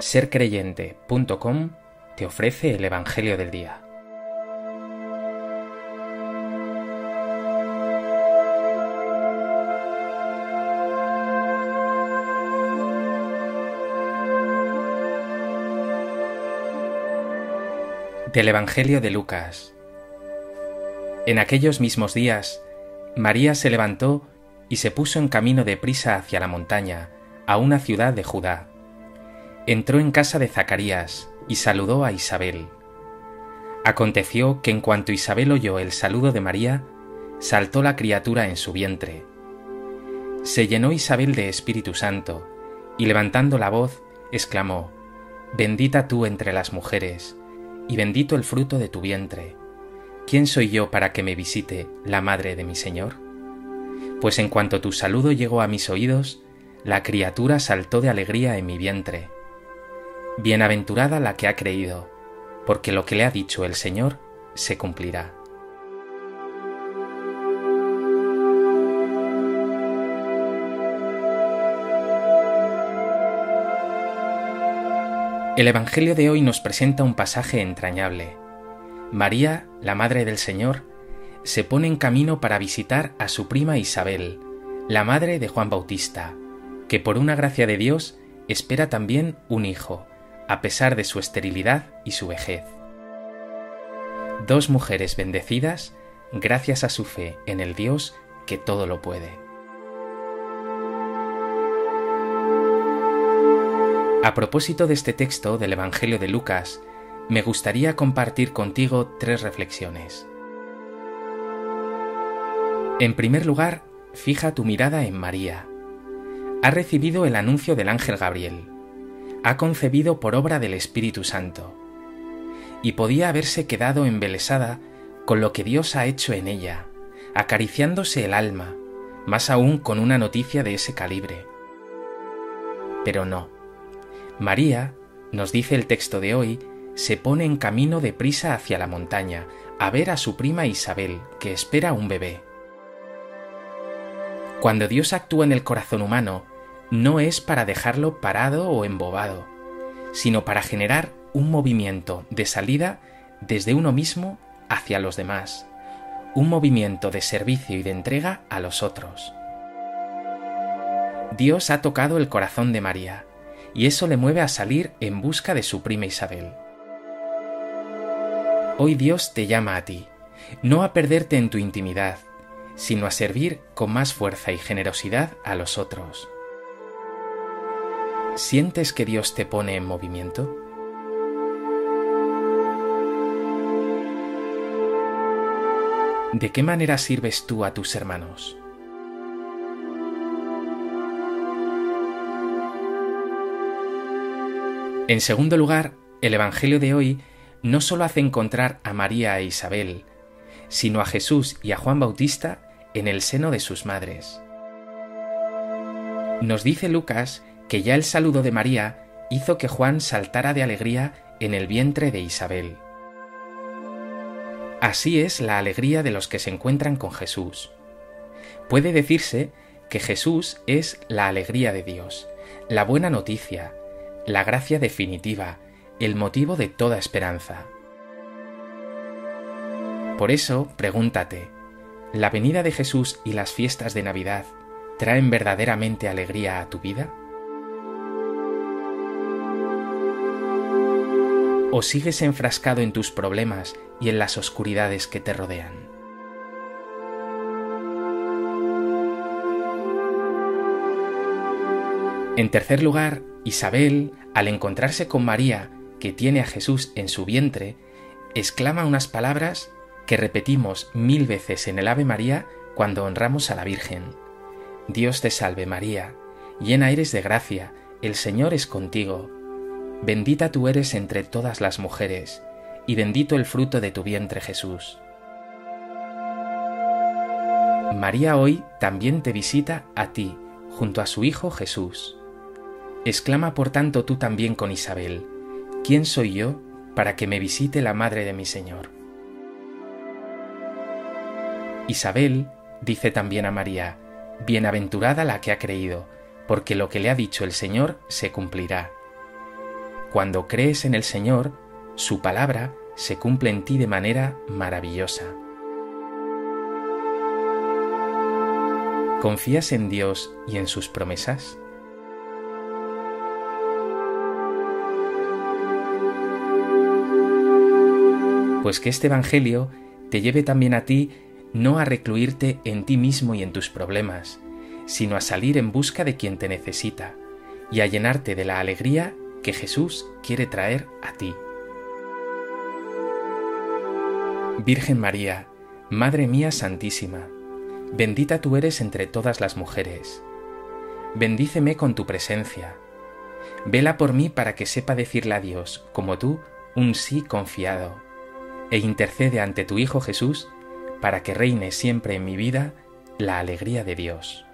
sercreyente.com te ofrece el Evangelio del Día. Del Evangelio de Lucas. En aquellos mismos días, María se levantó y se puso en camino de prisa hacia la montaña, a una ciudad de Judá entró en casa de Zacarías y saludó a Isabel. Aconteció que en cuanto Isabel oyó el saludo de María, saltó la criatura en su vientre. Se llenó Isabel de Espíritu Santo, y levantando la voz, exclamó, Bendita tú entre las mujeres, y bendito el fruto de tu vientre. ¿Quién soy yo para que me visite la madre de mi Señor? Pues en cuanto tu saludo llegó a mis oídos, la criatura saltó de alegría en mi vientre. Bienaventurada la que ha creído, porque lo que le ha dicho el Señor se cumplirá. El Evangelio de hoy nos presenta un pasaje entrañable. María, la Madre del Señor, se pone en camino para visitar a su prima Isabel, la madre de Juan Bautista, que por una gracia de Dios espera también un hijo, a pesar de su esterilidad y su vejez. Dos mujeres bendecidas gracias a su fe en el Dios que todo lo puede. A propósito de este texto del Evangelio de Lucas, me gustaría compartir contigo tres reflexiones. En primer lugar, fija tu mirada en María. Ha recibido el anuncio del ángel Gabriel ha concebido por obra del Espíritu Santo, y podía haberse quedado embelesada con lo que Dios ha hecho en ella, acariciándose el alma, más aún con una noticia de ese calibre. Pero no. María, nos dice el texto de hoy, se pone en camino de prisa hacia la montaña, a ver a su prima Isabel, que espera un bebé. Cuando Dios actúa en el corazón humano, no es para dejarlo parado o embobado, sino para generar un movimiento de salida desde uno mismo hacia los demás, un movimiento de servicio y de entrega a los otros. Dios ha tocado el corazón de María, y eso le mueve a salir en busca de su prima Isabel. Hoy Dios te llama a ti, no a perderte en tu intimidad, sino a servir con más fuerza y generosidad a los otros. ¿Sientes que Dios te pone en movimiento? ¿De qué manera sirves tú a tus hermanos? En segundo lugar, el Evangelio de hoy no solo hace encontrar a María e Isabel, sino a Jesús y a Juan Bautista en el seno de sus madres. Nos dice Lucas que ya el saludo de María hizo que Juan saltara de alegría en el vientre de Isabel. Así es la alegría de los que se encuentran con Jesús. Puede decirse que Jesús es la alegría de Dios, la buena noticia, la gracia definitiva, el motivo de toda esperanza. Por eso, pregúntate, ¿la venida de Jesús y las fiestas de Navidad traen verdaderamente alegría a tu vida? ¿O sigues enfrascado en tus problemas y en las oscuridades que te rodean? En tercer lugar, Isabel, al encontrarse con María, que tiene a Jesús en su vientre, exclama unas palabras que repetimos mil veces en el Ave María cuando honramos a la Virgen. Dios te salve María, llena eres de gracia, el Señor es contigo Bendita tú eres entre todas las mujeres, y bendito el fruto de tu vientre Jesús. María hoy también te visita a ti, junto a su Hijo Jesús. Exclama por tanto tú también con Isabel, ¿quién soy yo para que me visite la Madre de mi Señor? Isabel dice también a María, Bienaventurada la que ha creído, porque lo que le ha dicho el Señor se cumplirá. Cuando crees en el Señor, su palabra se cumple en ti de manera maravillosa. ¿Confías en Dios y en sus promesas? Pues que este Evangelio te lleve también a ti no a recluirte en ti mismo y en tus problemas, sino a salir en busca de quien te necesita y a llenarte de la alegría que Jesús quiere traer a ti. Virgen María, Madre mía Santísima, bendita tú eres entre todas las mujeres. Bendíceme con tu presencia. Vela por mí para que sepa decirle a Dios, como tú, un sí confiado, e intercede ante tu Hijo Jesús para que reine siempre en mi vida la alegría de Dios.